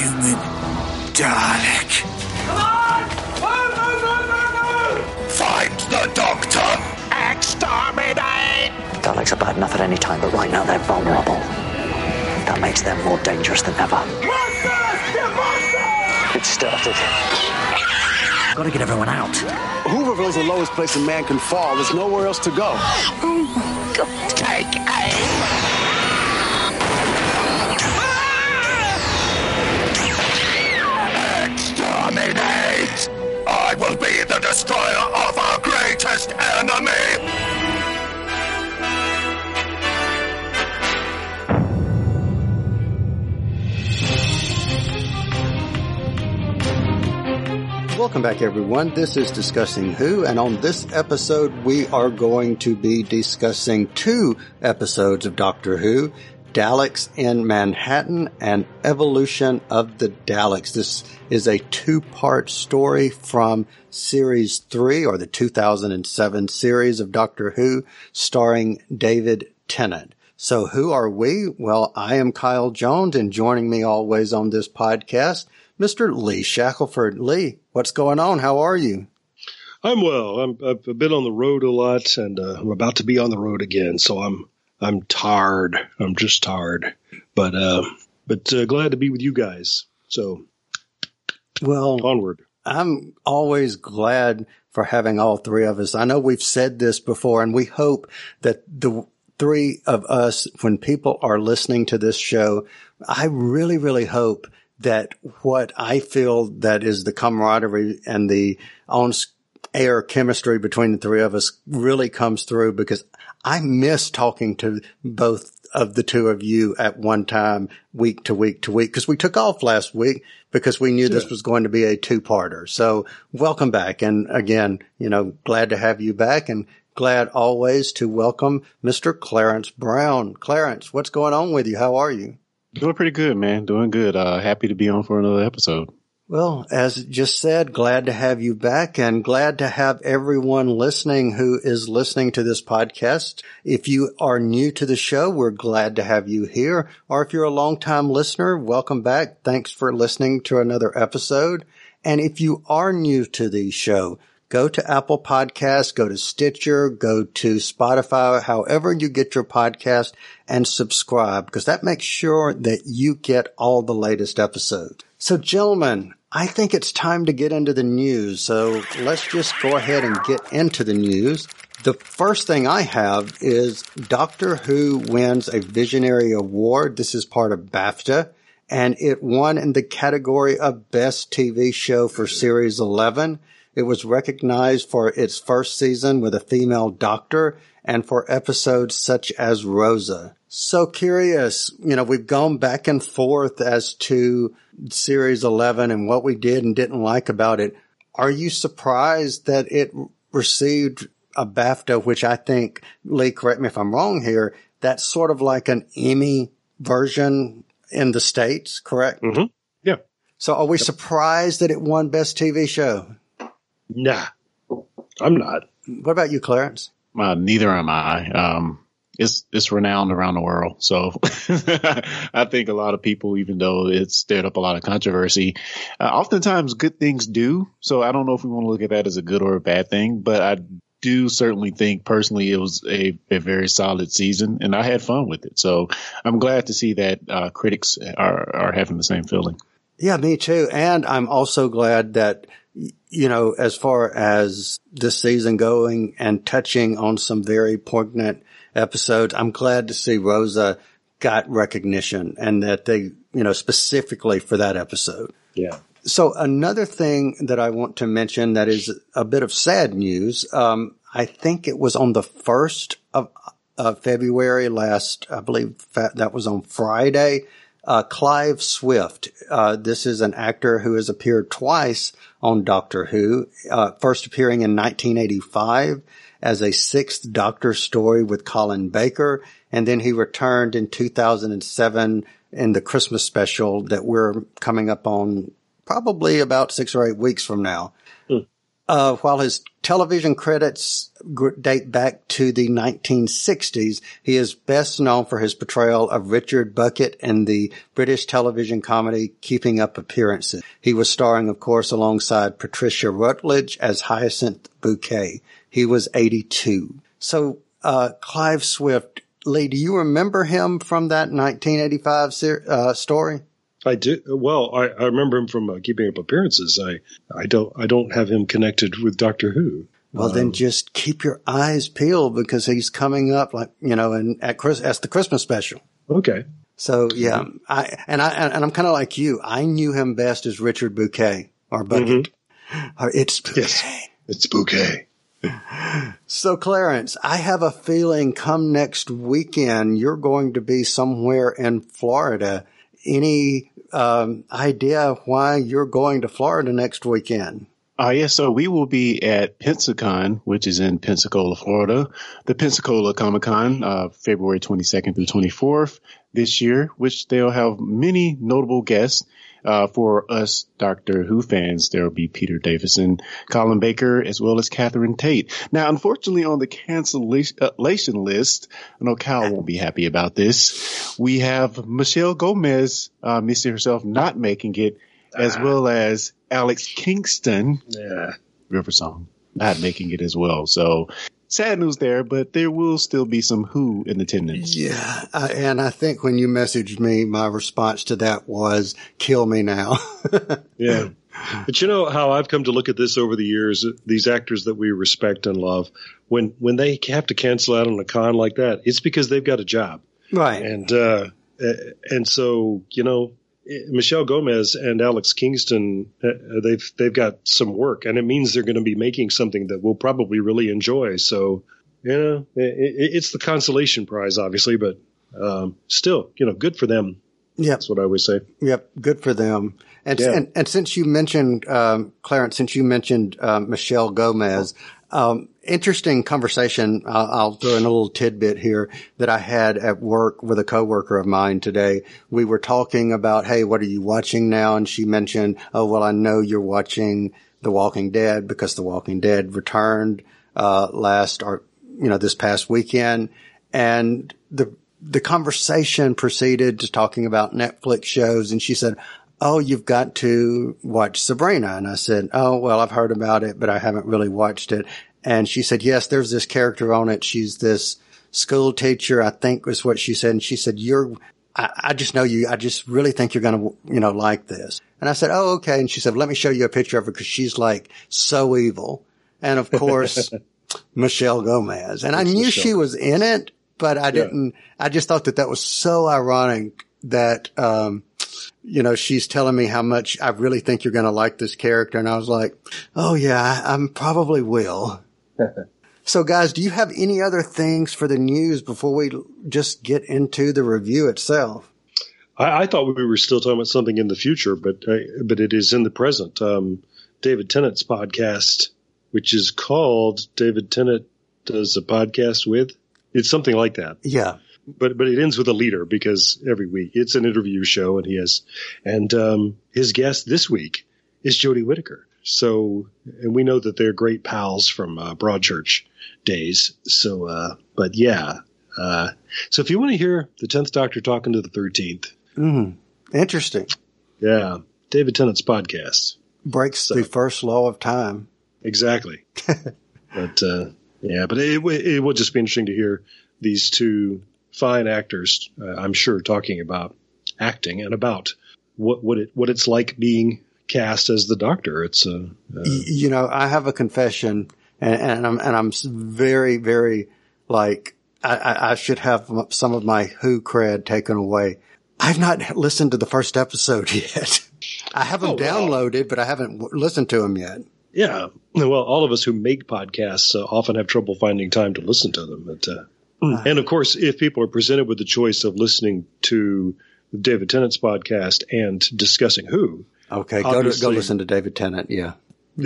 human Dalek. Come on! Move, move, move, move, move! Find the doctor! Exterminate! Daleks are bad enough at any time, but right now they're vulnerable. That makes them more dangerous than ever. Monsters! They're monsters! It started. Gotta get everyone out. Hooverville's the lowest place a man can fall. There's nowhere else to go. Oh my god. Take I will be the destroyer of our greatest enemy! Welcome back, everyone. This is Discussing Who, and on this episode, we are going to be discussing two episodes of Doctor Who, Daleks in Manhattan and Evolution of the Daleks. This is a two-part story from Series 3, or the 2007 series of Doctor Who, starring David Tennant. So who are we? Well, I am Kyle Jones, and joining me always on this podcast, Mr. Lee Shackelford. Lee, what's going on? How are you? I'm well. I'm, I've been on the road a lot, and uh, I'm about to be on the road again. So I'm I'm tired. I'm just tired, but uh, but uh, glad to be with you guys. So Well, onward. I'm always glad for having all three of us. I know we've said this before and we hope that the three of us, when people are listening to this show, I really, really hope that what I feel that is the camaraderie and the on air chemistry between the three of us really comes through because I miss talking to both of the two of you at one time, week to week to week, because we took off last week because we knew this was going to be a two parter. So welcome back. And again, you know, glad to have you back and glad always to welcome Mr. Clarence Brown. Clarence, what's going on with you? How are you? Doing pretty good, man. Doing good. Uh, happy to be on for another episode. Well, as just said, glad to have you back and glad to have everyone listening who is listening to this podcast. If you are new to the show, we're glad to have you here. Or if you're a longtime listener, welcome back. Thanks for listening to another episode. And if you are new to the show, go to Apple Podcasts, go to Stitcher, go to Spotify, however you get your podcast and subscribe because that makes sure that you get all the latest episodes. So gentlemen, I think it's time to get into the news. So let's just go ahead and get into the news. The first thing I have is Doctor Who wins a Visionary Award. This is part of BAFTA and it won in the category of Best TV Show for Series 11. It was recognized for its first season with a female doctor and for episodes such as Rosa. So curious, you know, we've gone back and forth as to series 11 and what we did and didn't like about it. Are you surprised that it received a BAFTA, which I think, Lee, correct me if I'm wrong here, that's sort of like an Emmy version in the States, correct? Mm-hmm. Yeah. So are we surprised that it won Best TV Show? Nah, I'm not. What about you, Clarence? Uh, neither am I. Um, it's it's renowned around the world, so I think a lot of people, even though it's stirred up a lot of controversy, uh, oftentimes good things do. So I don't know if we want to look at that as a good or a bad thing, but I do certainly think personally it was a, a very solid season, and I had fun with it. So I'm glad to see that uh, critics are are having the same feeling. Yeah, me too. And I'm also glad that, you know, as far as this season going and touching on some very poignant episodes, I'm glad to see Rosa got recognition and that they, you know, specifically for that episode. Yeah. So another thing that I want to mention that is a bit of sad news. Um, I think it was on the first of, of February last, I believe that was on Friday. Uh, Clive Swift. Uh, this is an actor who has appeared twice on Doctor Who. Uh, first appearing in 1985 as a sixth Doctor story with Colin Baker, and then he returned in 2007 in the Christmas special that we're coming up on probably about six or eight weeks from now. Uh, while his television credits date back to the 1960s, he is best known for his portrayal of Richard Bucket in the British television comedy Keeping Up Appearances. He was starring, of course, alongside Patricia Routledge as Hyacinth Bouquet. He was 82. So, uh, Clive Swift, Lee, do you remember him from that 1985 ser- uh, story? I do. Well, I, I remember him from uh, Keeping Up Appearances. I, I don't, I don't have him connected with Doctor Who. Well, then um, just keep your eyes peeled because he's coming up like, you know, and at Chris, as the Christmas special. Okay. So yeah, I, and I, and I'm kind of like you. I knew him best as Richard Bouquet or Bucket. Or it's Bouquet. Yes. It's Bouquet. So Clarence, I have a feeling come next weekend, you're going to be somewhere in Florida. Any, um, idea why you're going to Florida next weekend? Uh, yes, so we will be at Pensacon, which is in Pensacola, Florida, the Pensacola Comic Con, uh, February 22nd through 24th this year, which they'll have many notable guests. Uh, for us Doctor Who fans, there will be Peter Davison, Colin Baker, as well as Catherine Tate. Now, unfortunately, on the cancellation list, I know Cal won't be happy about this. We have Michelle Gomez, uh, Missy herself, not making it, as well as Alex Kingston, Yeah. River Song, not making it as well. So sad news there, but there will still be some Who in attendance. Yeah. Uh, and I think when you messaged me, my response to that was kill me now. Yeah. But you know how I've come to look at this over the years, these actors that we respect and love, when, when they have to cancel out on a con like that, it's because they've got a job. right. And, uh, and so, you know, Michelle Gomez and Alex Kingston, uh, they've, they've got some work and it means they're going to be making something that we'll probably really enjoy. So, you know, it, it's the consolation prize, obviously, but, um, still, you know, good for them. Yeah, That's what I always say. Yep, good for them. And Yeah. and, and since you mentioned um, Clarence, since you mentioned um, Michelle Gomez, um, interesting conversation. I'll, throw in a little tidbit here that I had at work with a coworker of mine today. We were talking about, hey, what are you watching now? And she mentioned, oh, well, I know you're watching The Walking Dead because The Walking Dead returned uh, last or you know this past weekend, and the the conversation proceeded to talking about Netflix shows, and she said, "Oh, you've got to watch Sabrina." And I said, "Oh, well, I've heard about it, but I haven't really watched it." And she said, "Yes, there's this character on it. She's this school teacher, I think was what she said." And she said, "You're, I, I just know you. I just really think you're going to, you know, like this." And I said, "Oh, okay." And she said, "Let me show you a picture of her because she's like so evil." And of course, Michelle Gomez. And I knew Michelle. she was in it, but I didn't, I just thought that that was so ironic that, um, you know, she's telling me how much I really think you're going to like this character. And I was like, oh yeah, I, I probably will. so guys, do you have any other things for the news before we just get into the review itself? I, I thought we were still talking about something in the future, but uh, but it is in the present. Um, David Tennant's podcast, which is called David Tennant does a podcast with. It's something like that, Yeah. But but it ends with a leader because every week it's an interview show, and he has and um, his guest this week is Jodie Whittaker. So and we know that they're great pals from uh, Broadchurch days. So, uh, but yeah. Uh, so if you want to hear the tenth Doctor talking to the thirteenth, Mm, interesting. yeah, David Tennant's podcast. Breaks the first law of time. Exactly. but uh, yeah, but it, it will just be interesting to hear these two fine actors. Uh, I'm sure talking about acting and about what what it what it's like being cast as the Doctor. It's uh, uh, Y- you know, I have a confession, and, and I'm and I'm very, very like I, I, should have some of my Who cred taken away. I've not listened to the first episode yet. I have them Oh, wow. downloaded, but I haven't listened to them yet. yeah. Well, all of us who make podcasts uh, often have trouble finding time to listen to them. But uh, and of course, if people are presented with the choice of listening to David Tennant's podcast and discussing who, Okay, go to, go listen to David Tennant. Yeah,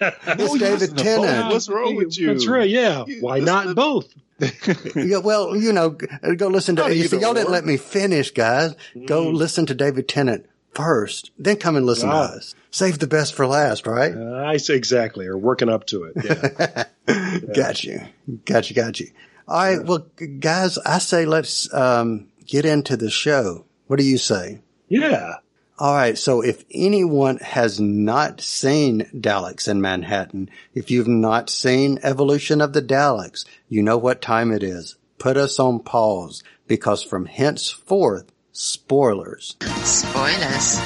Oh, it's David Tennant. both. What's wrong with you? That's right. Yeah. Why listen not to- both? yeah. Well, you know, go listen to. Not You see, y'all didn't let me finish, guys. Go listen to David Tennant first, then come and listen Ah. to us. Save the best for last, right? Uh, I say exactly, or working up to it. Yeah. Got you. Got you. Got you. All right. Well, guys, I say let's um, get into the show. What do you say? yeah. All right. So if anyone has not seen Daleks in Manhattan, if you've not seen Evolution of the Daleks, you know what time it is. Put us on pause because from henceforth, spoilers. Spoilers.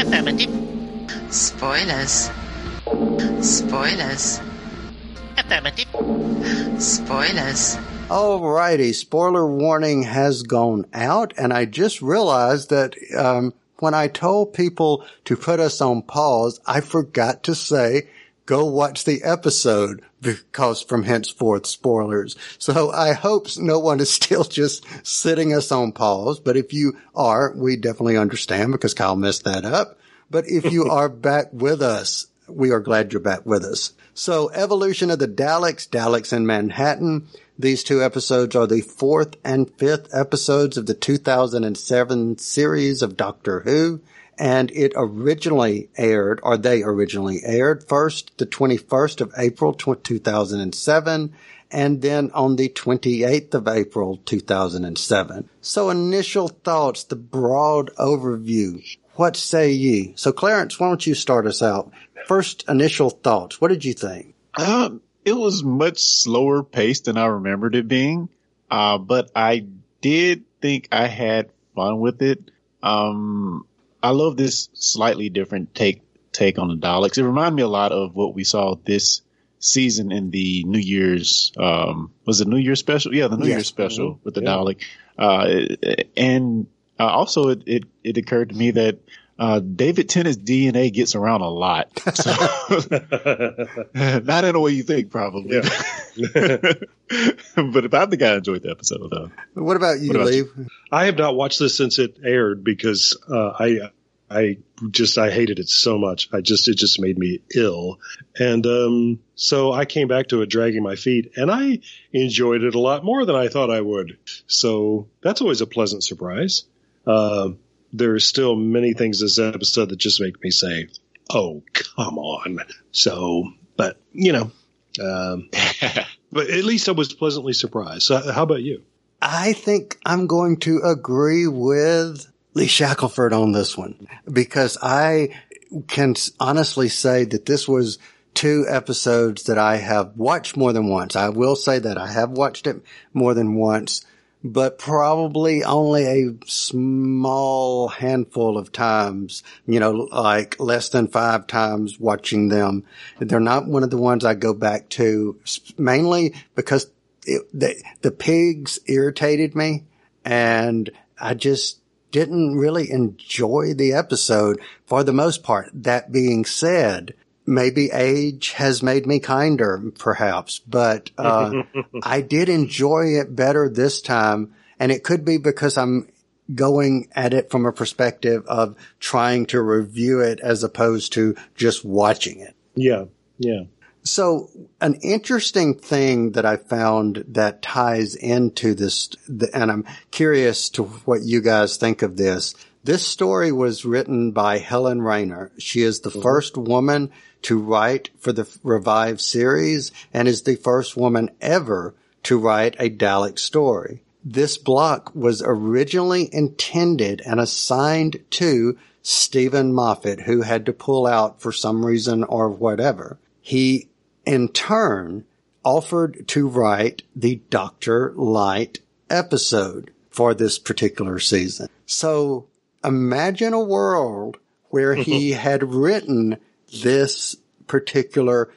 Affirmative. Spoilers. Spoilers. Affirmative. Spoilers. Alrighty, spoiler warning has gone out, and I just realized that um, when I told people to put us on pause, I forgot to say go watch the episode because from henceforth spoilers. So I hope no one is still just sitting us on pause, but if you are, we definitely understand because Kyle messed that up. But if you are back with us, we are glad you're back with us. So evolution of the Daleks, Daleks in Manhattan. These two episodes are the fourth and fifth episodes of the 2007 series of Doctor Who. And it originally aired, or they originally aired first the 21st of April 2007 and then on the 28th of April 2007. So initial thoughts, the broad overview. What say ye? So Clarence, why don't you start us out? First initial thoughts. What did you think? Um, it was much slower paced than I remembered it being. Uh, but I did think I had fun with it. Um, I love this slightly different take, take on the Daleks. It reminded me a lot of what we saw this season in the New Year's, um, was it New Year's special? Yeah, the New Yes. Year's special with the Yeah. Dalek. Uh, and uh, also it, it, it occurred to me that uh, David Tennant's DNA gets around a lot. So, not in a way you think, probably. but if I'm think I enjoyed the episode, though. What about you, What about Lee? you? I have not watched this since it aired because uh, I I just I hated it so much. I just it just made me ill, and um, so I came back to it dragging my feet, and I enjoyed it a lot more than I thought I would. So that's always a pleasant surprise. Uh, are still many things this episode that just make me say, "Oh, come on!" So, but you know, um, but at least I was pleasantly surprised. So, how about you? I think I'm going to agree with Lee Shackelford on this one because I can honestly say that this was two episodes that I have watched more than once. I will say that I have watched it more than once, but probably only a small handful of times, you know, like less than five times watching them. They're not one of the ones I go back to mainly because it, the, the pigs irritated me and I just didn't really enjoy the episode for the most part. That being said, maybe age has made me kinder, perhaps, but, uh, I did enjoy it better this time. And it could be because I'm going at it from a perspective of trying to review it as opposed to just watching it. Yeah, yeah. So an interesting thing that I found that ties into this, and I'm curious to what you guys think of this. This story was written by Helen Raynor. She is the first woman to write for the Revive series and is the first woman ever to write a Dalek story. This block was originally intended and assigned to Steven Moffat, who had to pull out for some reason or whatever. He in turn offered to write the Dr. Light episode for this particular season. So imagine a world where he had written this particular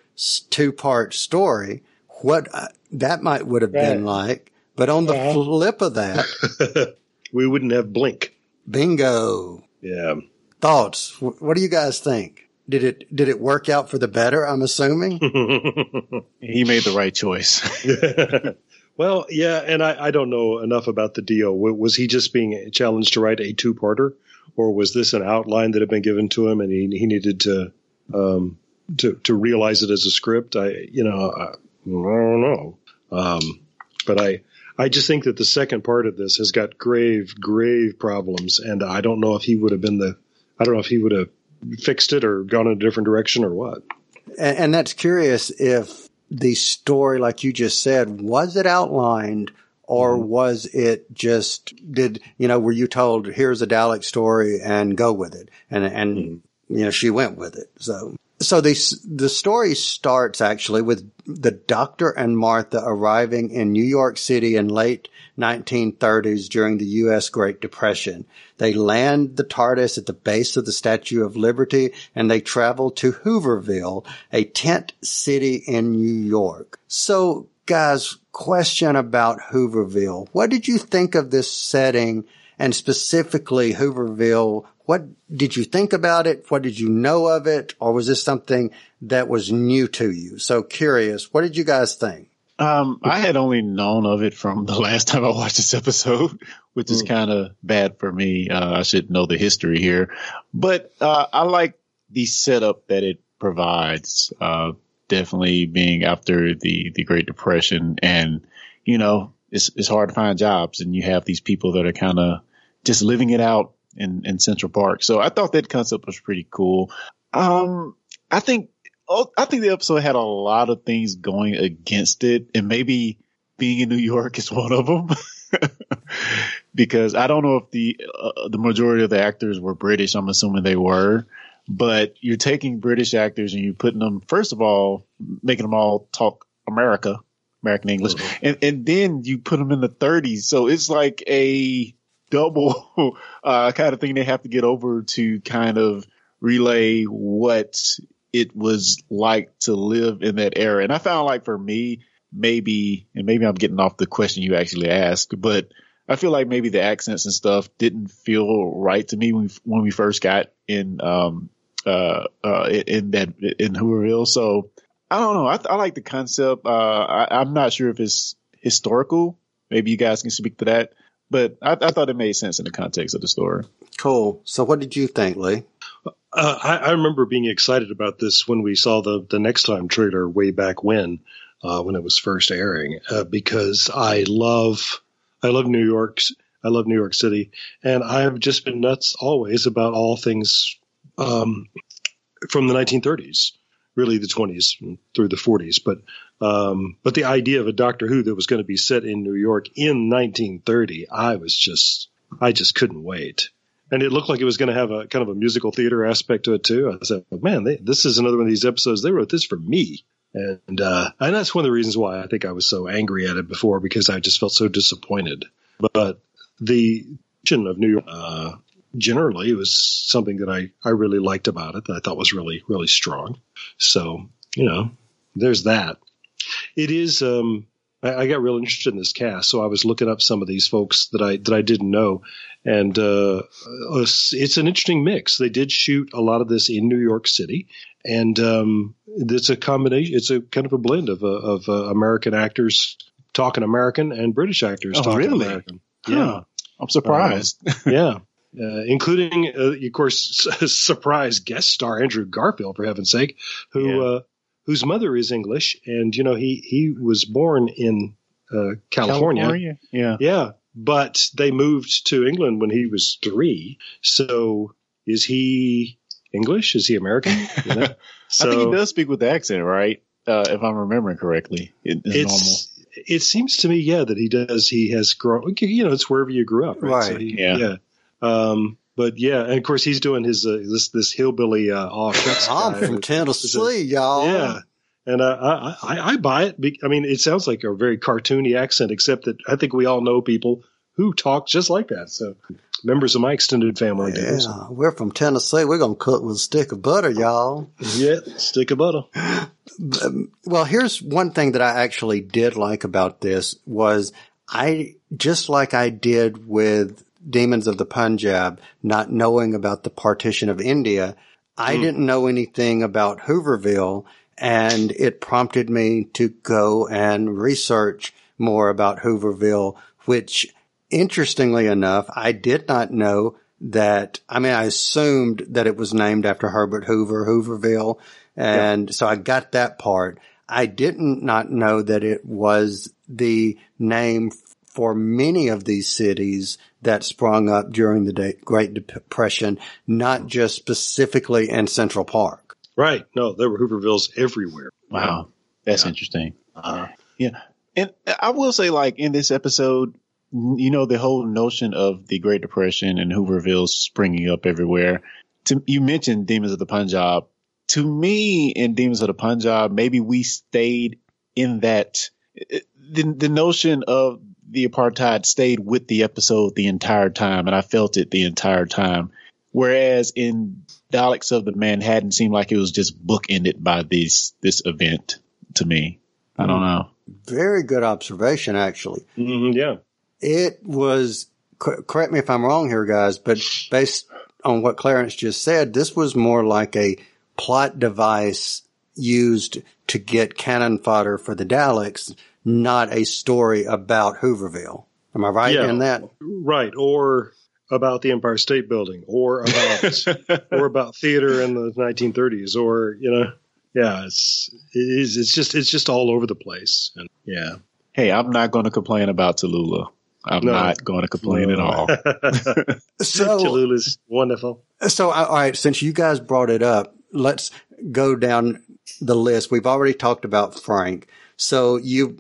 two part story. What uh, that might would have been like. But on the flip of that, we wouldn't have Blink. bingo. Yeah. Thoughts. What do you guys think? Did it, did it work out for the better? I'm assuming. He made the right choice. well, yeah, and I, I don't know enough about the deal. Was he just being challenged to write a two-parter, or was this an outline that had been given to him and he, he needed to um, to to realize it as a script? I you know I, I don't know, um, but I I just think that the second part of this has got grave, grave problems, and I don't know if he would have been the, I don't know if he would have fixed it or gone in a different direction or what. And, and that's curious if the story, like you just said, was it outlined or was it just did you know were you told here's a Dalek story and go with it and and you know she went with it so so the the story starts actually with the doctor and Martha arriving in New York City in late 1930s during the U.S. Great Depression. They land the TARDIS at the base of the Statue of Liberty and they travel to Hooverville, a tent city in New York. So guys, question about Hooverville. What did you think of this setting and specifically Hooverville? What did you think about it? What did you know of it? Or was this something that was new to you? So curious. What did you guys think? Um, I had only known of it from the last time I watched this episode, which is kind of bad for me. Uh, I should know the history here, but uh, I like the setup that it provides. Uh, definitely being after the the Great Depression, and you know, it's it's hard to find jobs, and you have these people that are kind of just living it out in in Central Park. So I thought that concept was pretty cool. Um, I think oh, I think the episode had a lot of things going against it, and maybe being in New York is one of them. because I don't know if the uh, the majority of the actors were British. I'm assuming they were, but you're taking British actors and you're putting them first of all, making them all talk America, American English, and and then you put them in the 30s. So it's like a double uh, kind of thing they have to get over to kind of relay what it was like to live in that era. And I found like for me, maybe, and maybe I'm getting off the question you actually asked, but I feel like maybe the accents and stuff didn't feel right to me when we, when we first got in, um, uh, uh, in that, in Hooverville. So I don't know. I, I like the concept. Uh, I, I'm not sure if it's historical. Maybe you guys can speak to that, but I, I thought it made sense in the context of the story. Cool. So what did you think, Lee? Uh, I, I remember being excited about this when we saw the the next time trailer way back when, uh, when it was first airing, uh, because I love I love New York. I love New York City, and I have just been nuts always about all things um, from the 1930s, really the 20s through the 40s. But um, but the idea of a Doctor Who that was going to be set in New York in 1930, I was just I just couldn't wait. And it looked like it was going to have a kind of a musical theater aspect to it too. I said, "Man, they, this is another one of these episodes. They wrote this for me." And uh, and that's one of the reasons why I think I was so angry at it before because I just felt so disappointed. But the of New York uh, generally was something that I I really liked about it that I thought was really really strong. So you know, there's that. It is. Um, I, I got real interested in this cast, so I was looking up some of these folks that I that I didn't know, and uh, it's an interesting mix. They did shoot a lot of this in New York City, and um, it's a combination. It's a kind of a blend of uh, of uh, American actors talking American and British actors Oh, talking really? American. Huh. Yeah, I'm surprised. yeah. Uh, including, uh, of course, surprise guest star Andrew Garfield, for heaven's sake, who Yeah. uh, whose mother is English, and you know he he was born in uh, California. Yeah. Yeah, but they moved to England when he was three. So is he English? Is he American? You know? I think he does speak with the accent, right? Uh, if I'm remembering correctly. It is normal. It seems to me, yeah, that he does. He has grown. You know, it's wherever you grew up, right? Right. he- Yeah. yeah. Um, but yeah, and of course he's doing his uh, this this hillbilly uh, off. I'm from Tennessee, y'all. Yeah. And uh, I, I, I buy it. I mean, it sounds like a very cartoony accent, except that I think we all know people who talk just like that. So members of my extended family do. So, Yeah, we're from Tennessee. We're gonna cook with a stick of butter, y'all. yeah, stick of butter. Well, here's one thing that I actually did like about this was I just like I did with Demons of the Punjab, not knowing about the partition of India. I hmm. didn't know anything about Hooverville and it prompted me to go and research more about Hooverville, which interestingly enough, I did not know that, I mean, I assumed that it was named after Herbert Hoover, Hooverville. And so I got that part. I didn't not know that it was the name for many of these cities that sprung up during the De- Great Depression, not just specifically in Central Park. Right. No, there were Hoovervilles everywhere. Wow. That's interesting. Uh-huh. yeah. And I will say, like, in this episode, you know, the whole notion of the Great Depression and Hooverville springing up everywhere. To, you mentioned Demons of the Punjab. To me, in Demons of the Punjab, maybe we stayed in that. Eh, eh, the, the notion of the apartheid stayed with the episode the entire time, and I felt it the entire time. Whereas in Daleks of the Manhattan, seemed like it was just bookended by this this event to me. I don't know. Very good observation, actually. Mm-hmm, yeah. It was, correct me if I'm wrong here, guys, but based on what Clarence just said, this was more like a plot device used to get cannon fodder for the Daleks, not a story about Hooverville. Am I right Yeah. in that? Right. Or about the Empire State Building, or about or about theater in the 1930s, or you know, yeah, it's it is it's just it's just all over the place, and yeah, Hey, I'm not going to complain about Tallulah. I'm No. not going to complain at all. So, Tallulah's wonderful. so all right, since you guys brought it up, let's go down the list. We've already talked about Frank. So you,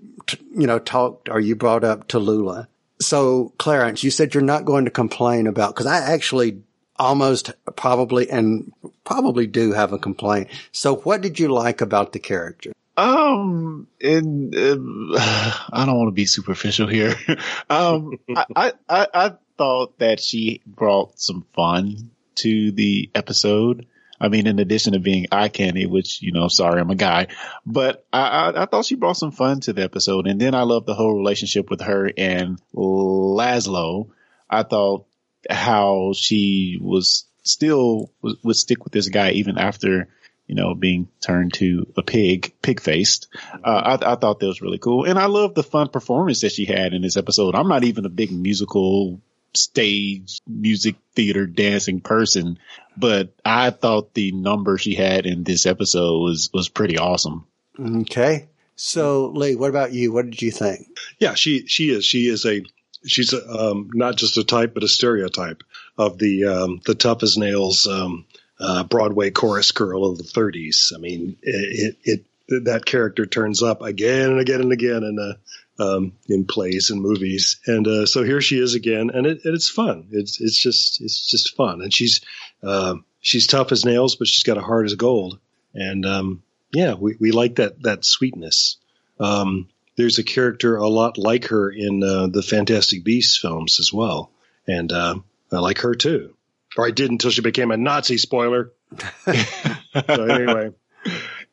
you know, talked or you brought up Tallulah. So Clarence, you said you're not going to complain about, cause I actually almost probably and probably do have a complaint. So what did you like about the character? Um, and I don't want to be superficial here. um, I, I, I thought that she brought some fun to the episode. I mean, in addition to being eye candy, which, you know, sorry, I'm a guy, but I, I, I thought she brought some fun to the episode. And then I love the whole relationship with her and Laszlo. I thought how she was still would, stick with this guy even after, you know, being turned to a pig, pig faced. Uh, I, I thought that was really cool. And I love the fun performance that she had in this episode. I'm not even a big musical stage music theater dancing person, but I thought the number she had in this episode was, was pretty awesome. Okay. So Lee, what about you? What did you think? Yeah, she she is she is a she's a, um, not just a type but a stereotype of the um, the tough as nails um, uh, Broadway chorus girl of the 30s. I mean, it, it, it that character turns up again and again and again in uh, um, in plays and movies, and uh, so here she is again, and, it, and it's fun. It's it's just it's just fun, and she's uh, she's tough as nails, but she's got a heart as gold, and um, yeah, we, we like that that sweetness. Um, there's a character a lot like her in uh, the Fantastic Beasts films as well, and uh, I like her too. Or I did until she became a Nazi. Spoiler. so anyway,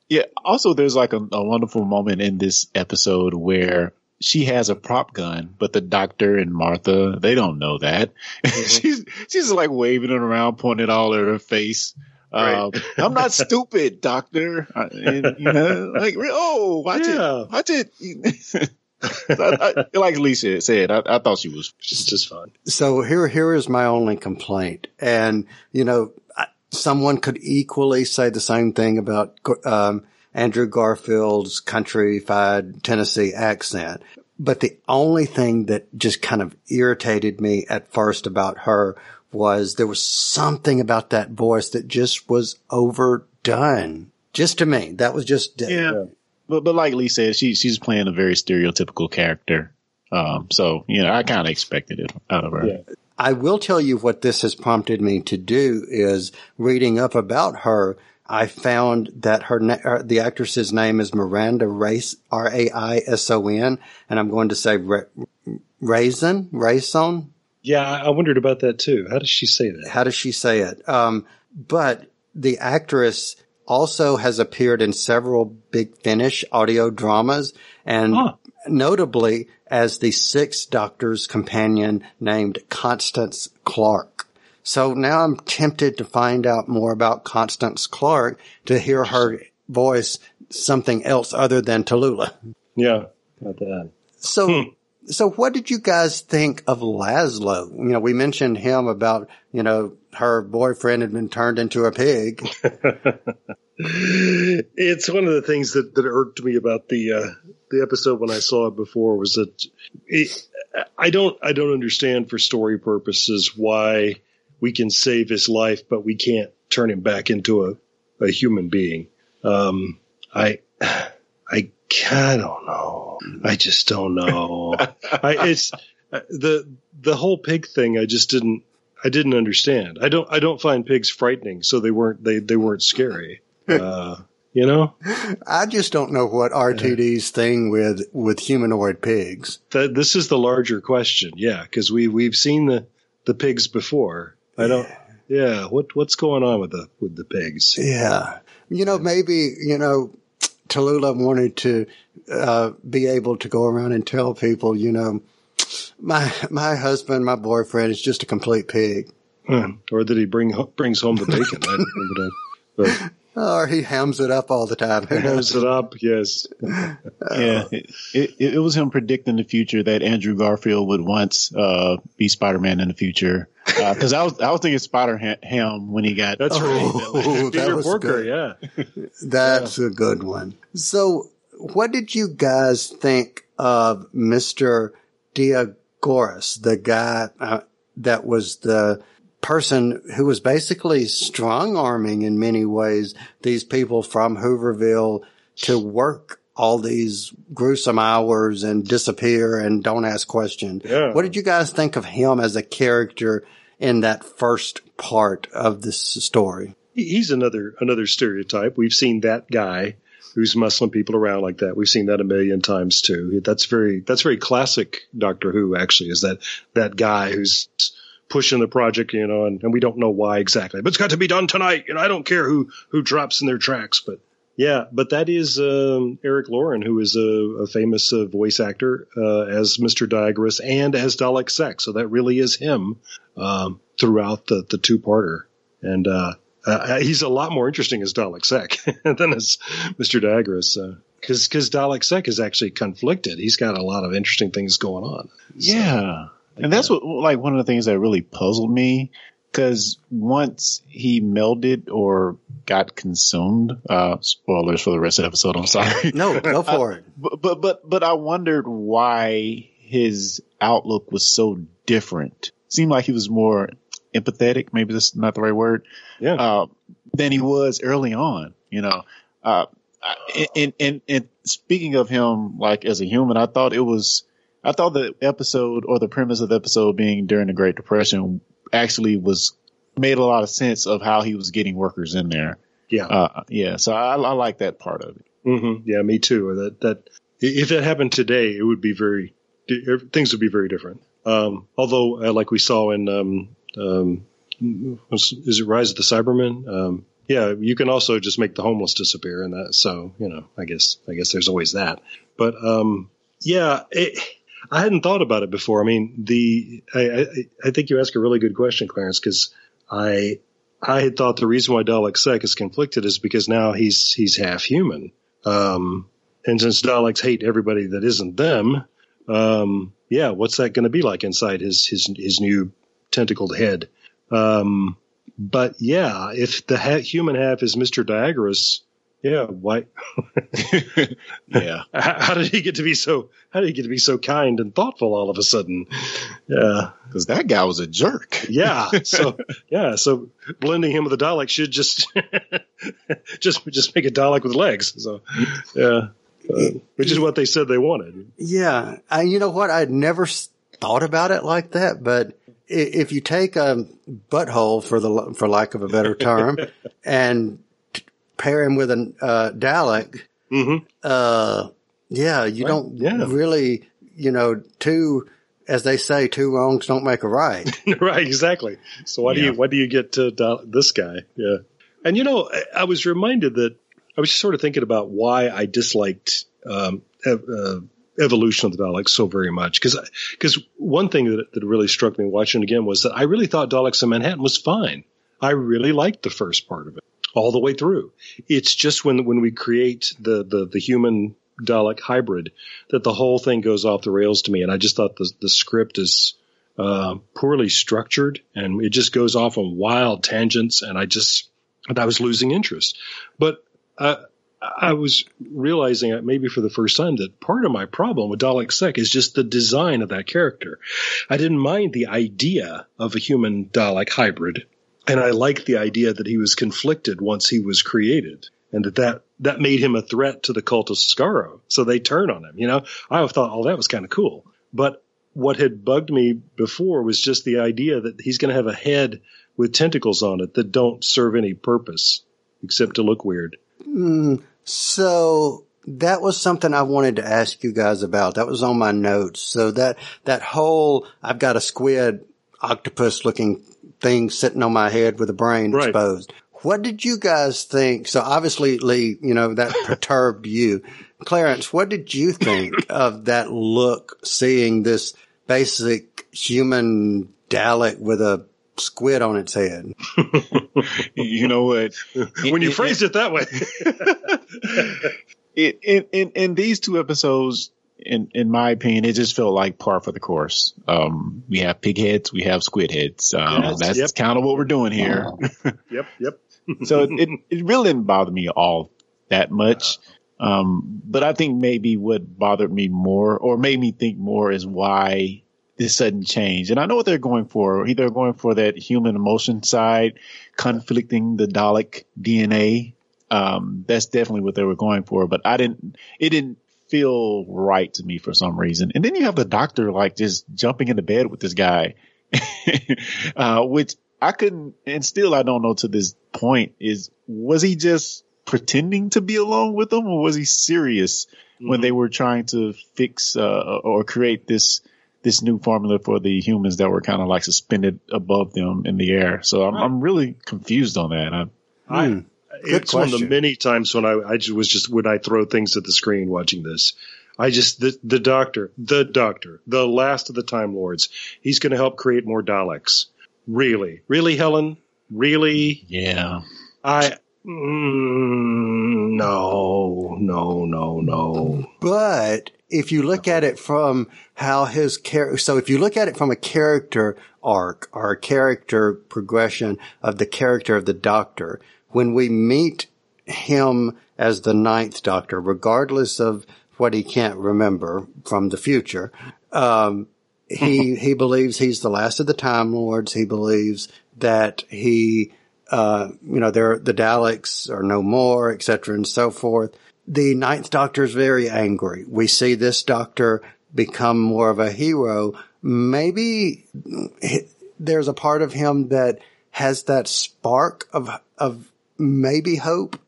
Yeah. Also, there's like a, a wonderful moment in this episode where she has a prop gun, but the doctor and Martha, they don't know that. she's, she's like waving it around, pointing it all at her face. Um, I'm not stupid, doctor. And, you know, like, oh, watch Yeah. it. Watch it. I, I, like Lisa said, I, I thought she was it's just fun. So here, here is my only complaint. And, you know, I- someone could equally say the same thing about, um, Andrew Garfield's countrified Tennessee accent. But the only thing that just kind of irritated me at first about her was there was something about that voice that just was overdone. Just to me, that was just, Yeah. But but like Lee said, she she's playing a very stereotypical character. Um, so you know, I kind of expected it out of her. Yeah. I will tell you what this has prompted me to do is reading up about her. I found that her, na- uh, the actress's name is Miranda Raison, R-A-I-S-O-N, and I'm going to say Ra- Raisin, Raison. Yeah, I I wondered about that too. How does she say that? How does she say it? Um, but the actress also has appeared in several Big Finish audio dramas and Huh. notably as the sixth doctor's companion named Constance Clarke. So now I'm tempted to find out more about Constance Clarke to hear her voice something else other than Tallulah. Yeah, that. So, so what did you guys think of Laszlo? You know, we mentioned him about, you know, her boyfriend had been turned into a pig. it's one of the things that, that irked me about the uh, the episode when I saw it before was that it, I don't I don't understand for story purposes why we can save his life, but we can't turn him back into a, a human being. Um, I I I don't know. I just don't know. I, it's the the whole pig thing. I just didn't I didn't understand. I don't I don't find pigs frightening, so they weren't they they weren't scary. Uh, you know, I just don't know what RTD's thing with with humanoid pigs. this is the larger question. Yeah, because we we've seen the the pigs before. I don't. Yeah, what what's going on with the with the pigs? Yeah. You know, maybe, you know, Tallulah wanted to uh, be able to go around and tell people, you know, my my husband, my boyfriend is just a complete pig. Hmm. Or that he bring brings home the bacon. I don't remember. But Or he hams it up all the time. Who knows? Hams it up, yes. Yeah, it, it, it was him predicting the future that Andrew Garfield would once uh, be Spider Man in the future. Because I was I was thinking Spider Ham when he got. That's Oh, right. that Peter was Porker, good. yeah. That's a good one. So, what did you guys think of Mr. Diagoras, the guy uh, that was the person who was basically strong arming in many ways these people from Hooverville to work all these gruesome hours and disappear and don't ask questions. Yeah. What did you guys think of him as a character in that first part of this story? He's another another stereotype. We've seen that guy who's muscling people around like that. We've seen that a million times too. That's very that's very classic Doctor Who. Actually, is that that guy who's pushing the project, you know, and, and we don't know why exactly, but it's got to be done tonight. And I don't care who who drops in their tracks, but yeah, but that is um, Eric Loren, who is a, a famous uh, voice actor uh, as Mr. Diagoras and as Dalek Sec. So that really is him um, throughout the the two parter, and uh, uh, he's a lot more interesting as Dalek Sec than as Mr. Diagoras. Because because Dalek Sec is actually conflicted. He's got a lot of interesting things going on. Yeah. And that's what, like, one of the things that really puzzled me. Cause once he melded or got consumed, uh, spoilers for the rest of the episode, I'm sorry. No, go for it. But, but, but, but I wondered why his outlook was so different. Seemed like he was more empathetic. Maybe that's not the right word. Yeah. Uh, than he was early on, you know. Uh, and, and, and speaking of him, like as a human, I thought it was, I thought the episode or the premise of the episode being during the Great Depression actually was made a lot of sense of how he was getting workers in there. Yeah. Uh, yeah. So I, I like that part of it. hmm Yeah, me too. That that if that happened today, it would be very things would be very different. Um, although, uh, like we saw in um, um, was- is it Rise of the Cybermen? Um, yeah, you can also just make the homeless disappear, and that. So you know, I guess I guess there's always that. But um, yeah, it, I hadn't thought about it before. I mean, the I, I, I think you ask a really good question, Clarence, because I I had thought the reason why Dalek Sec is conflicted is because now he's he's half human. Um, and since Daleks hate everybody that isn't them, um, yeah, what's that going to be like inside his his his new tentacled head? Um, but yeah, if the ha- human half is Mister Diagoras, yeah, why? Yeah. how, how did he get to be so? How did he get to be so kind and thoughtful all of a sudden? Yeah, Cause that guy was a jerk. yeah. So yeah, so blending him with a Dalek should just just just make a Dalek with legs. So yeah, uh, which is what they said they wanted. Yeah. I, you know what? I'd never thought about it like that, but if you take a butthole for the, for lack of a better term and t- pair him with a uh, Dalek, Mm-hmm. uh, yeah, you don't yeah. really, you know, two, as they say, two wrongs don't make a right. right, exactly. So why do you why do you get to Dal- this guy? Yeah, and you know, I, I was reminded that I was just sort of thinking about why I disliked um, ev- uh, evolution of the Daleks so very much because because one thing that that really struck me watching it again was that I really thought Daleks in Manhattan was fine. I really liked the first part of it all the way through. It's just when when we create the the, the human Dalek hybrid that the whole thing goes off the rails to me, and I just thought the the script is uh, poorly structured and it just goes off on wild tangents and I just I was losing interest. But uh, I was realizing maybe for the first time that part of my problem with Dalek Sec is just the design of that character. I didn't mind the idea of a human Dalek hybrid, and I liked the idea that he was conflicted once he was created, and that that, that made him a threat to the cult of Skaro. So they turn on him. You know, I thought, oh, that was kind of cool. But what had bugged me before was just the idea that he's going to have a head with tentacles on it that don't serve any purpose except to look weird. Mm, so that was something I wanted to ask you guys about. That was on my notes. So that, that whole, I've got a squid octopus looking thing sitting on my head with a brain Right. exposed. What did you guys think? So obviously, Lee, you know, that perturbed you. Clarence, what did you think of that look, seeing this basic human Dalek with a squid on its head? you know what? when you phrased it that way. it, in, in in these two episodes, in in my opinion, it just felt like par for the course. Um, we have pig heads, we have squid heads. Um, Yes, that's yep. kind of what we're doing here. yep, yep. so it, it really didn't bother me all that much. Um, but I think maybe what bothered me more or made me think more is why this sudden change. And I know what they're going for. Either going for that human emotion side, conflicting the Dalek DNA. Um, that's definitely what they were going for. But I didn't, it didn't feel right to me for some reason. And then you have the doctor like just jumping into bed with this guy, uh, which I couldn't, and still I don't know to this point is, was he just pretending to be alone with them or was he serious when they were trying to fix, uh, or create this, this new formula for the humans that were kind of like suspended above them in the air. So I'm, I'm really confused on that. I, I, Hmm. it's one of the many times when I, I just was just when I throw things at the screen watching this. I just the the doctor, the doctor, the last of the Time Lords. He's going to help create more Daleks. Really, really, Helen, really. yeah. I mm, no, no, no, no. But if you look at it from how his character, so if you look at it from a character arc or a character progression of the character of the doctor, when we meet him as the ninth doctor, regardless of what he can't remember from the future, um, he, he believes he's the last of the Time Lords. He believes that he, uh, you know, there, the Daleks are no more, et cetera, and so forth. The Ninth Doctor is very angry. We see this Doctor become more of a hero. Maybe there's a part of him that has that spark of, of maybe hope,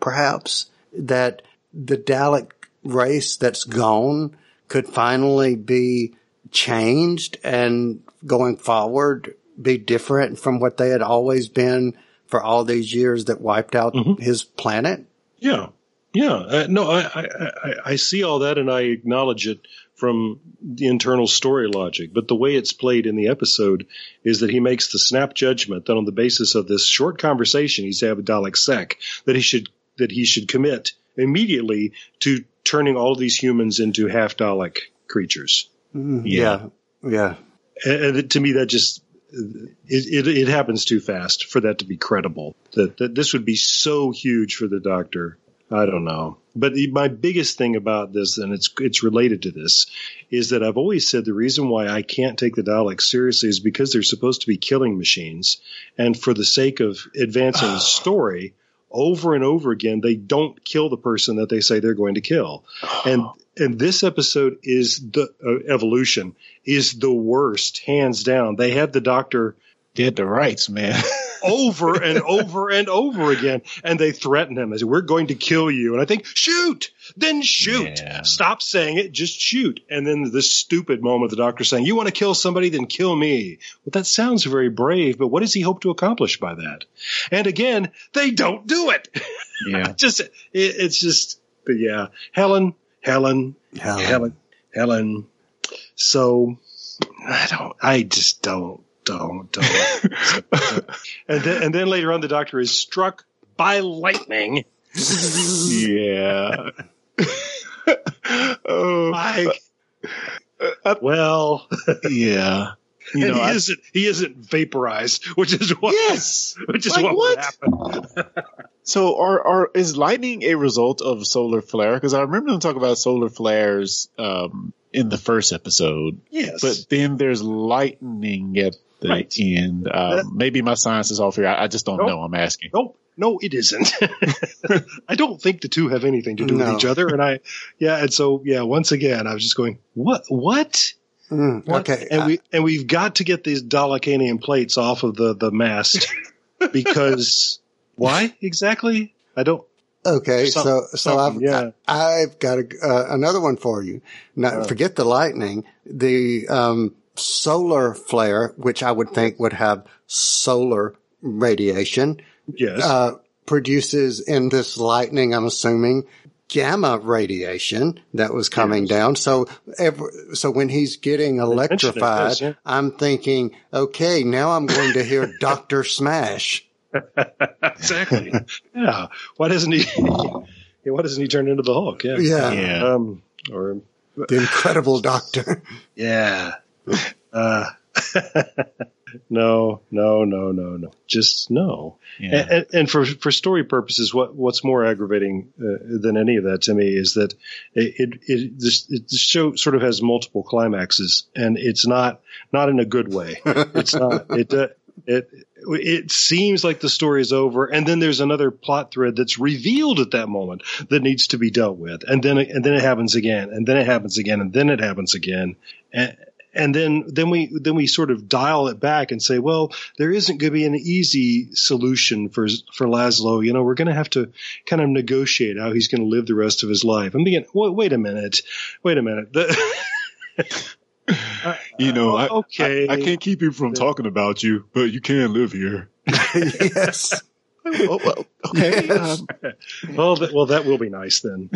perhaps, that the Dalek race that's gone could finally be changed and going forward be different from what they had always been for all these years that wiped out mm-hmm. his planet. Yeah, yeah. Uh, no, I, I, I, I see all that and I acknowledge it from the internal story logic. But the way it's played in the episode is that he makes the snap judgment that on the basis of this short conversation he's had with Dalek Sec, that he should that he should commit immediately to turning all these humans into half Dalek creatures. Yeah. Yeah. And, and to me, that just it, it it happens too fast for that to be credible. That that this would be so huge for the Doctor. I don't know. But the, my biggest thing about this, and it's it's related to this, is that I've always said the reason why I can't take the Daleks seriously is because they're supposed to be killing machines, and for the sake of advancing the story, over and over again, they don't kill the person that they say they're going to kill, and and this episode is the uh, evolution is the worst, hands down. They have the Doctor Dead to rights, man. over and over and over again. And they threaten him as we're going to kill you. And I think, shoot, then shoot. Yeah. Stop saying it, just shoot. And then this stupid moment, the doctor saying, you want to kill somebody, then kill me. Well, that sounds very brave, but what does he hope to accomplish by that? And again, they don't do it. yeah. just, it, it's just, but yeah, Helen, Helen, Helen. Helen, Helen. So I don't, I just don't, don't, don't. and then, and then later on, the doctor is struck by lightning. yeah. oh, Like, well, yeah. You and know, he I- isn't, he isn't vaporized, which is what, yes. which is Like what, what? would happen. So, are are is lightning a result of solar flare? Because I remember them talk about solar flares um, in the first episode. Yes. But then there's lightning at the Right. end. Um, That- maybe my science is off here. I, I just don't Nope. know. I'm asking. Nope. No, it isn't. I don't think the two have anything to do No. with each other. And I, yeah. And so, yeah, once again, I was just going, what, what? Mm, okay. And I- we, and we've got to get these Dalekanium plates off of the, the mast because why exactly? I don't, Okay, Some- so so I've yeah. I, have got a, uh, another one for you. Now, forget the lightning. The um, solar flare, which I would think would have solar radiation, yes. uh, produces in this lightning. I'm assuming gamma radiation that was coming down. So every, so when he's getting electrified, yes, yeah. I'm thinking, okay, now I'm going to hear Doctor Smash. exactly. yeah. Why doesn't he, yeah, why doesn't he turn into the Hulk? Yeah. Yeah, Yeah. Um, or the Incredible Doctor. Yeah. Uh, no, no, no, no, no. Just no. Yeah. And, and, and for for story purposes, what what's more aggravating uh, than any of that to me is that it it, it this it, the show sort of has multiple climaxes, and it's not not in a good way. It's not. It uh, it it seems like the story is over, and then there's another plot thread that's revealed at that moment that needs to be dealt with, and then and then it happens again, and then it happens again, and then it happens again, and and then then we then we sort of dial it back and say, well, there isn't going to be an easy solution for for Laszlo. You know, we're going to have to kind of negotiate how he's going to live the rest of his life. I'm thinking, wait, wait a minute, wait a minute. The- you know, I, okay. I, I can't keep you from talking about you, but you can live here. yes. oh, well, okay. Yes. Um, well, that, well, that will be nice then.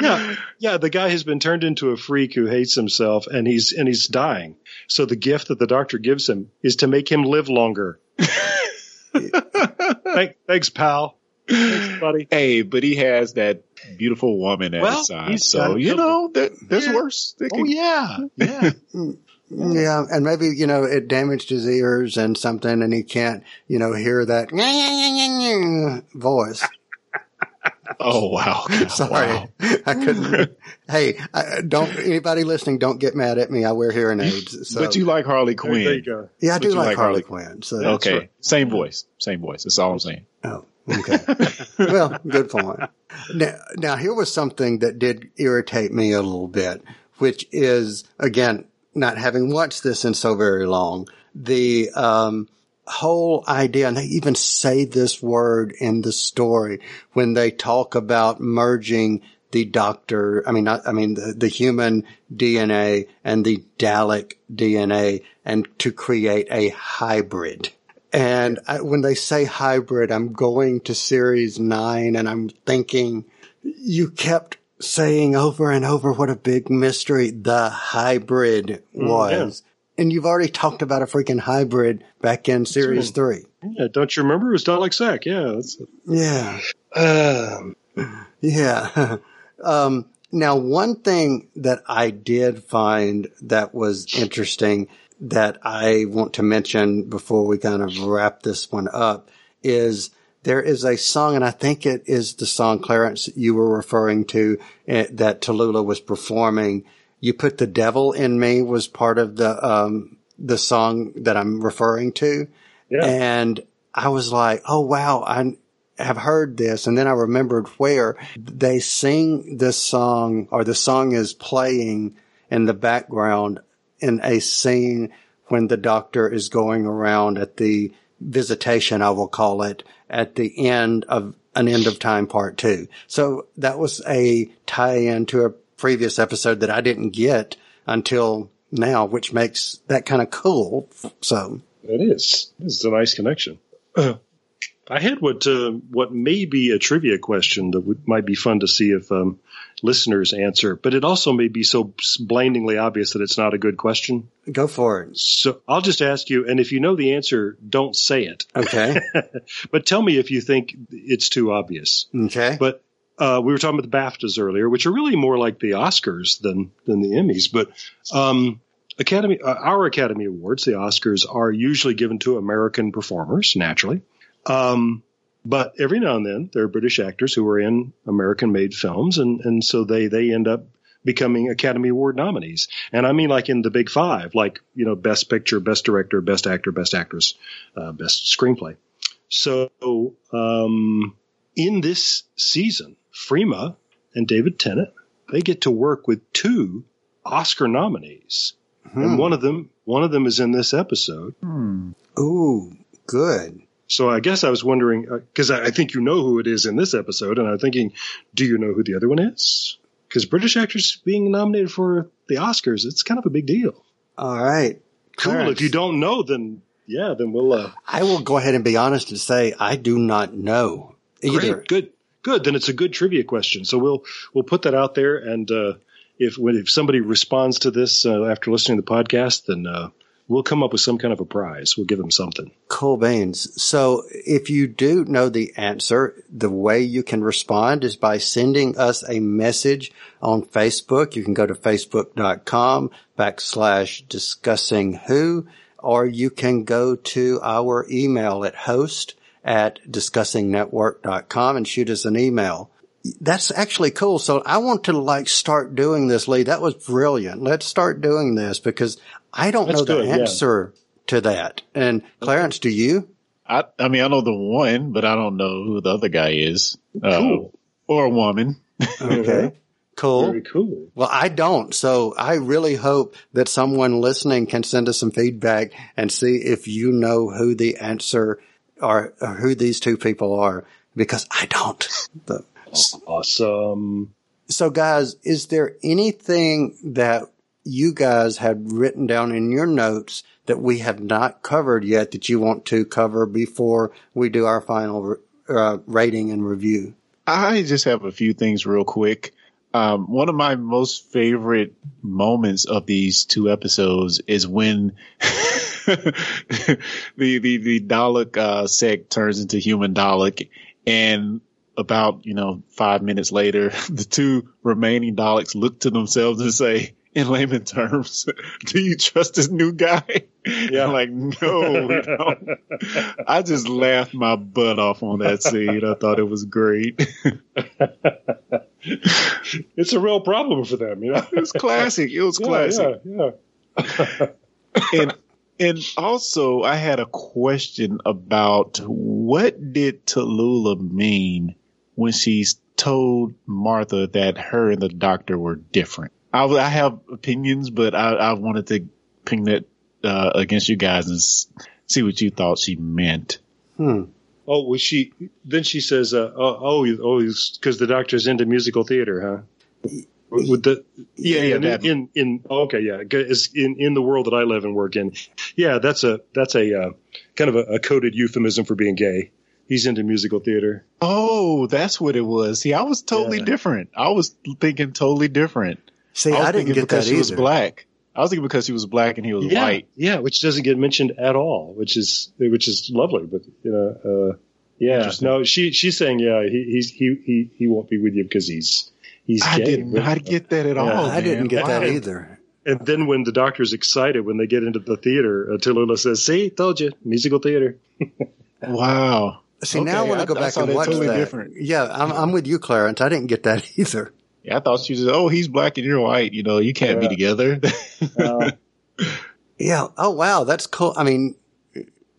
Yeah, yeah. The guy has been turned into a freak who hates himself, and he's and he's dying. So the gift that the doctor gives him is to make him live longer. Thank, thanks, pal. Thanks, buddy. hey, but he has that beautiful woman at Well, his side. he's So, you know, there, there's Yeah. worse. They Oh can- yeah, yeah. Yeah, and maybe you know it damaged his ears and something, and he can't you know hear that voice. Oh, wow. Sorry, Wow. I couldn't. hey, I, don't anybody listening, don't get mad at me. I wear hearing aids. So. but you like Harley There, there you Quinn. go. yeah, I but do like, like Harley Harley Quinn. So Okay. right. Same voice. Same voice. That's all I'm saying. Oh, okay. well, good point. Now, now, here was something that did irritate me a little bit, which is, again, not having watched this in so very long, the um, whole idea, and they even say this word in the story when they talk about merging the doctor, I mean, not, I mean, the, the human DNA and the Dalek DNA and to create a hybrid. And I, when they say hybrid, I'm going to series nine and I'm thinking you kept saying over and over what a big mystery the hybrid mm, was. And you've already talked about a freaking hybrid back in series three. Yeah, don't you remember? It was Dalek Sec. Yeah. Yeah. um, Yeah. um, now, one thing that I did find that was interesting that I want to mention before we kind of wrap this one up is there is a song, and I think it is the song Clarence you were referring to eh, that Tallulah was performing. You put the devil in me was part of the um, the song that I'm referring to. Yeah. And I was like, oh wow, I have heard this. And then I remembered where they sing this song or the song is playing in the background in a scene when the doctor is going around at the visitation, I will call it, at the end of an end of time part two. So that was a tie in to a previous episode that I didn't get until now, which makes that kind of cool. So It is. This is a nice connection. I had what uh, what may be a trivia question that might be fun to see if um, listeners answer, but it also may be so blindingly obvious that it's not a good question. go for it. So I'll just ask you, and if you know the answer, don't say it. Okay. but tell me if you think it's too obvious. Okay. But uh, we were talking about the BAFTAs earlier, which are really more like the Oscars than than the Emmys. But um, Academy, uh, our Academy Awards, the Oscars, are usually given to American performers naturally. Um, but every now and then there are British actors who are in American made films, and, and so they, they end up becoming Academy Award nominees. And I mean, like in the big five, like, you know, best picture, best director, best actor, best actress, uh, best screenplay. So, um, in this season, Freema and David Tennant, they get to work with two Oscar nominees. And hmm. one of them, one of them is in this episode. Hmm. Ooh, good. So I guess I was wondering uh, because I, I think you know who it is in this episode, and I'm thinking, do you know who the other one is? Because British actors being nominated for the Oscars, it's kind of a big deal. All right. Cool. Clarence. If you don't know, then yeah, then we'll. Uh, I will go ahead and be honest and say I do not know either. great, good, good. Then it's a good trivia question. So we'll we'll put that out there, and uh, if if somebody responds to this uh, after listening to the podcast, then uh, we'll come up with some kind of a prize. We'll give them something. Cool beans. So if you do know the answer, the way you can respond is by sending us a message on Facebook. You can go to facebook.com backslash discussing who, or you can go to our email at host at discussingnetwork.com and shoot us an email. That's actually cool. So I want to like start doing this, Lee. That was brilliant. Let's start doing this because I don't That's know the good, yeah. answer to that. And Clarence, do you? I, I mean, I know the one, but I don't know who the other guy is. Uh, Cool. Or a woman. Okay. Cool. Very cool. Well, I don't. So I really hope that someone listening can send us some feedback and see if you know who the answer or, or who these two people are because I don't. But- Awesome. so guys, is there anything that you guys had written down in your notes that we have not covered yet that you want to cover before we do our final uh, rating and review? I just have a few things real quick. Um, one of my most favorite moments of these two episodes is when the, the, the Dalek, uh, Sec turns into human Dalek and about, you know, five minutes later, the two remaining Daleks look to themselves and say, in layman terms, do you trust this new guy? Yeah. I'm like, no, we don't. I just laughed my butt off on that scene. I thought it was great. It's a real problem for them, you know. It was classic. It was Yeah, classic. Yeah, yeah. and and also I had a question about what did Tallulah mean when she told Martha that her and the doctor were different. I, I have opinions, but I, I wanted to ping that uh, against you guys and s- see what you thought she meant. Hmm. Oh, was she? Then she says, uh, "Oh, oh, oh, because the doctor's into musical theater, huh?" With the Yeah, yeah, in, in in okay, yeah, It's in in the world that I live and work in, yeah, that's a that's a uh, kind of a, a coded euphemism for being gay. He's into musical theater. Oh, that's what it was. See, I was totally Yeah. different. I was thinking totally different. See, I, was I, didn't thinking get because that she was either. black. I was thinking because he was black and he was yeah, white. yeah, which doesn't get mentioned at all, which is which is lovely. But you know, uh, yeah, Interesting. no, she she's saying, yeah, he he's he he he won't be with you because he's he's I gay. did But- not get that at Yeah. all. I didn't man. get that either. And then when the doctor's excited when they get into the theater, uh, Tallulah says, "See, told you, musical theater." Wow. See, now I want to go I back saw and watch totally that. different. Yeah, I'm, I'm with you, Clarence. I didn't get that either. Yeah, I thought she was. Oh, he's black and you're white. You know, you can't be Yeah. together. Yeah. Oh, wow. That's cool. I mean,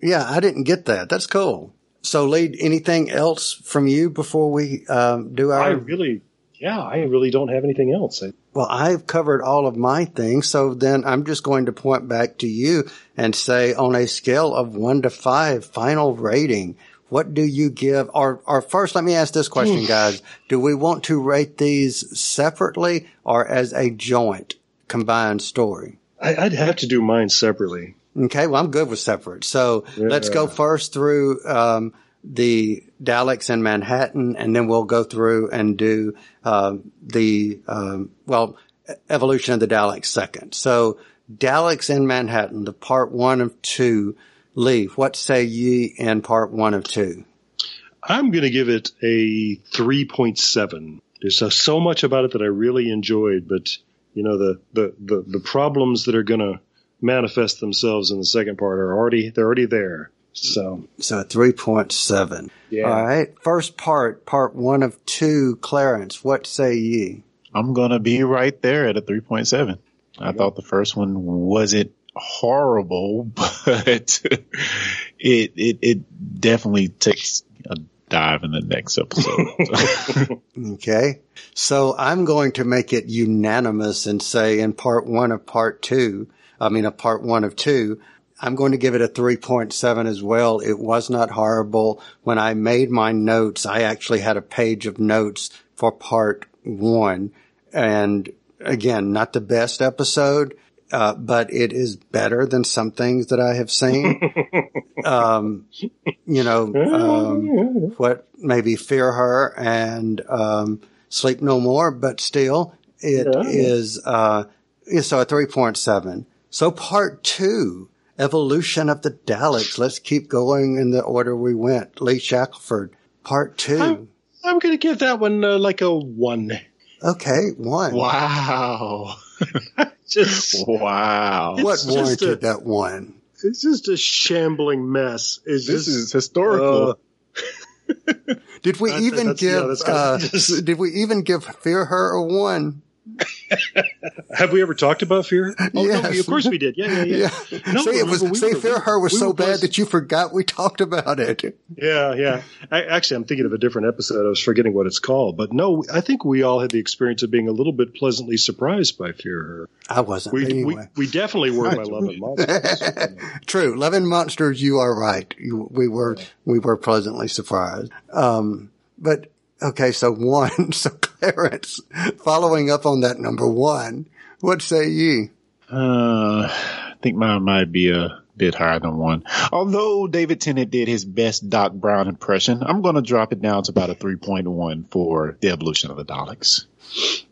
yeah, I didn't get that. That's cool. So, lead anything else from you before we um, do our? I really, yeah, I really don't have anything else. Well, I've covered all of my things, so then I'm just going to point back to you and say, on a scale of one to five, final rating, what do you give? Or, or first, let me ask this question, guys: Do we want to rate these separately or as a joint combined story? I, I'd have to do mine separately. Okay, well, I'm good with separate. So let's go first through um, the Daleks in Manhattan, and then we'll go through and do um, the um, well evolution of the Daleks second. So Daleks in Manhattan, the part one of two. Lee. what say ye in part one of two? I'm going to give it a 3.7. There's so, so much about it that I really enjoyed, but you know the the the, the problems that are going to manifest themselves in the second part are already they're already there. So So 3.7. Yeah. All right. First part, part one of two. Clarence, what say ye? I'm gonna be right there at a 3.7. I thought the first one wasn't horrible, but it it it definitely takes a dive in the next episode. Okay. So I'm going to make it unanimous and say in part one of part two, I mean, a part one of two, I'm going to give it a 3.7 as well. It was not horrible. When I made my notes, I actually had a page of notes for part one. And again, not the best episode, uh, but it is better than some things that I have seen. um, you know, um, what maybe Fear Her and um, Sleep No More, but still, it is uh, so a 3.7. So part two, Evolution of the Daleks. Let's keep going in the order we went. Lee Shackelford, part two. I'm, I'm going to give that one uh, like a one. Okay, one. wow. Just Wow. What It's just warranted a- that one? it's just a shambling mess. It's This just, is historical. uh, Did we That's- even that's- yeah, give? uh, just- did we even give Fear Her a one? have we ever talked about fear? Oh, no, Yes. of course we did. Yeah, yeah, yeah. Yeah. No, see, it was. we- see, were- Fear Her was we so bad that you forgot we talked about it. Yeah, yeah. I, actually, I'm thinking of a different episode. I was forgetting what it's called. But no, I think we all had the experience of being a little bit pleasantly surprised by Fear Her. I wasn't. We, anyway. we, we definitely were by Love and Monsters. True. Love and Monsters, you are right. You, we were, we were pleasantly surprised. Um, but okay, so one, so Clarence, following up on that number one, what say ye? Uh, I think mine might be a bit higher than one. Although David Tennant did his best Doc Brown impression, I'm going to drop it down to about a 3.1 for the evolution of the Daleks.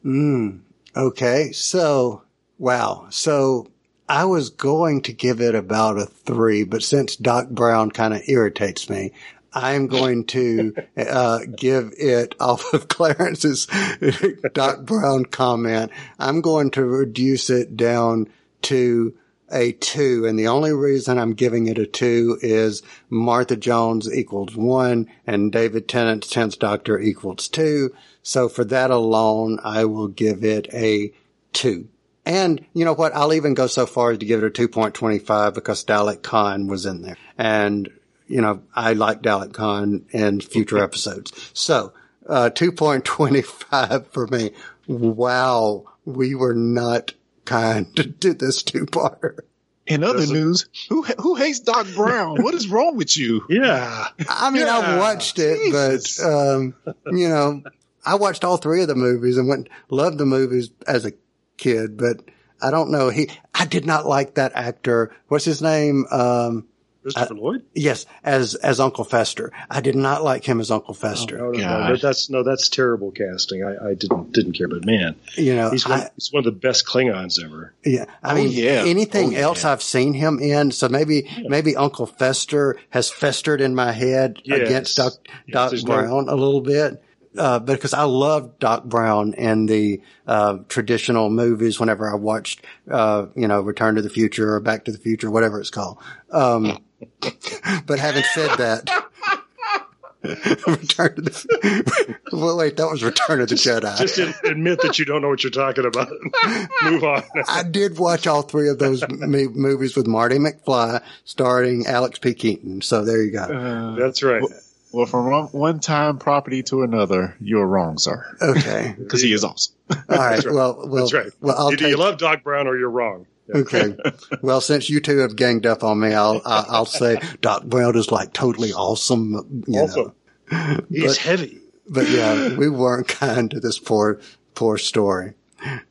Mm, okay. So, wow. So I was going to give it about a three, but since Doc Brown kind of irritates me, I'm going to uh, give it off of Clarence's Doc Brown comment. I'm going to reduce it down to a two. And the only reason I'm giving it a two is Martha Jones equals one and David Tennant's 10th Doctor equals two. So for that alone, I will give it a two. And you know what? I'll even go so far as to give it a 2.25 because Dalek Caan was in there. And, you know, I like Dalek Caan in future episodes. So, uh, 2.25 for me. Wow. We were not kind to this two-parter. In other Does it- news, who who hates Doc Brown? what is wrong with you? yeah. I mean, I Yeah, watched it, Jesus. but, um, you know, I watched all three of the movies and went, loved the movies as a kid, but I don't know. He, I did not like that actor. What's his name? Um, Christopher Lloyd? yes, as, as Uncle Fester. I did not like him as Uncle Fester. No, no, no, that's no, that's terrible casting. I, I didn't didn't care, but man, You know, he's one, I, he's one of the best Klingons ever. yeah, I Oh, mean, yeah. anything Oh, else yeah. I've seen him in. So maybe, maybe Uncle Fester has festered in my head Yes. against Doc, Yes, Doc there's no- Brown a little bit. Uh, because I loved Doc Brown in the, uh, traditional movies whenever I watched, uh, you know, Return to the Future or Back to the Future, whatever it's called. Um, but having said that, Return to the, well, wait, that was Return of the Jedi. Just ad- admit that you don't know what you're talking about. Move on. I did watch all three of those movies with Marty McFly starring Alex P. Keaton. So there you go. Uh, That's right. Well, from one, one time property to another, you're wrong, sir. Okay. Because he is awesome. All right. Well, well, That's right. well, I'll Either take, you love Doc Brown or you're wrong. Okay. Well, since you two have ganged up on me, I'll, I'll, say Doc Brown is like totally awesome. You Also, know. he's But- heavy. but yeah, we weren't kind to this poor, poor story.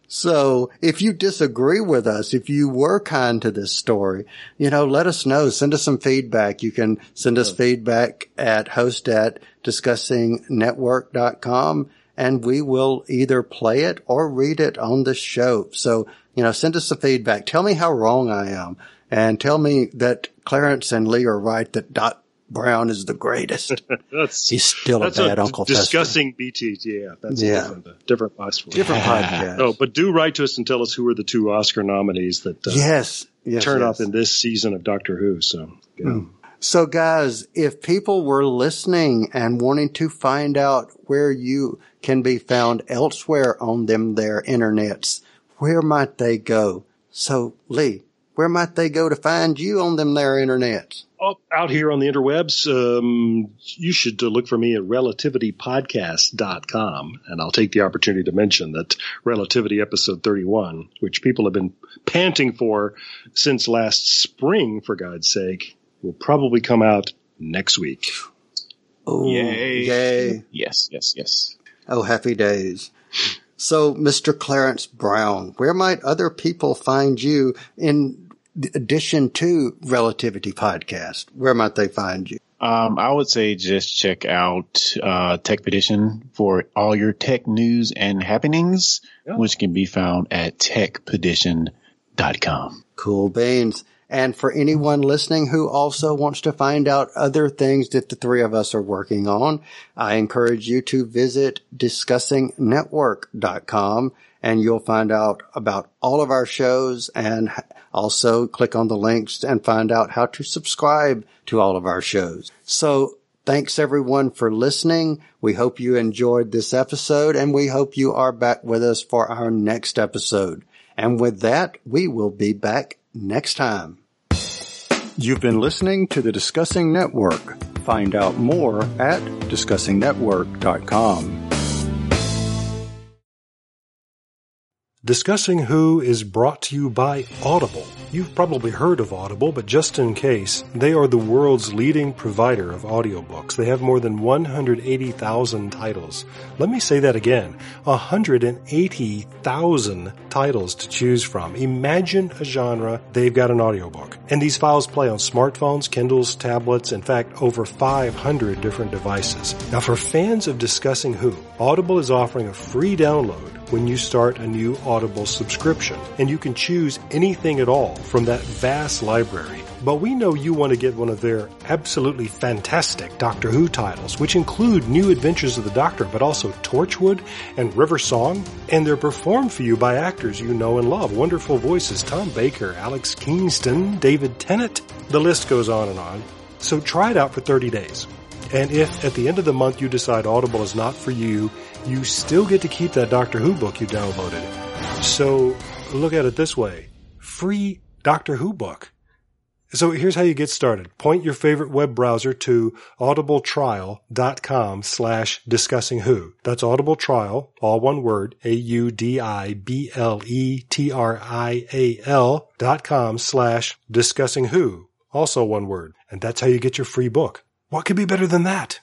So if you disagree with us, if you were kind to this story, you know, let us know. Send us some feedback. You can send us feedback at host at discussingnetwork.com and we will either play it or read it on the show. So, you know, send us some feedback. Tell me how wrong I am and tell me that Clarence and Lee are right that Doc Brown is the greatest. That's He's still a bad a Uncle discussing BT. Yeah, that's Yeah. different, different possible. Different podcast. No, but do write to us and tell us who are the two Oscar nominees that uh, Yes. Yes. turn yes. up in this season of Doctor Who. So, yeah. So guys, if people were listening and wanting to find out where you can be found elsewhere on them their internets, where might they go? So Lee, where might they go to find you on them their internets? Oh, out here on the interwebs, um, you should uh, look for me at relativitypodcast.com. And I'll take the opportunity to mention that Relativity episode 31, which people have been panting for since last spring, for God's sake, will probably come out next week. Oh, Yay. yay. Yes, yes, yes. Oh, happy days. So, Mr. Clarence Brown, where might other people find you in addition to Relativity Podcast? Where might they find you? Um, I would say just check out uh, Techpedition for all your tech news and happenings, Yeah. which can be found at techpedition.com. Cool beans. And for anyone listening who also wants to find out other things that the three of us are working on, I encourage you to visit discussingnetwork.com and you'll find out about all of our shows and also click on the links and find out how to subscribe to all of our shows. So thanks everyone for listening. We hope you enjoyed this episode and we hope you are back with us for our next episode. And with that, we will be back next time. You've been listening to the Discussing Network. Find out more at discussingnetwork.com. Discussing Who is brought to you by Audible. You've probably heard of Audible, but just in case, they are the world's leading provider of audiobooks. They have more than 180,000 titles. Let me say that again. 180,000 titles to choose from. Imagine a genre, they've got an audiobook. And these files play on smartphones, Kindles, tablets, in fact, over 500 different devices. Now for fans of Discussing Who, Audible is offering a free download when you start a new Audible subscription. And you can choose anything at all from that vast library. But we know you want to get one of their absolutely fantastic Doctor Who titles, which include New Adventures of the Doctor, but also Torchwood and River Song. And they're performed for you by actors you know and love. Wonderful voices Tom Baker, Alex Kingston, David Tennant. The list goes on and on. So try it out for 30 days. And if at the end of the month you decide Audible is not for you, you still get to keep that Doctor Who book you downloaded. So look at it this way. Free Doctor Who book. So here's how you get started. Point your favorite web browser to audibletrial.com slash discussing who. That's Audible Trial, all one word, A-U-D-I-B-L-E-T-R-I-A-L dot com slash discussing who. Also one word. And that's how you get your free book. What could be better than that?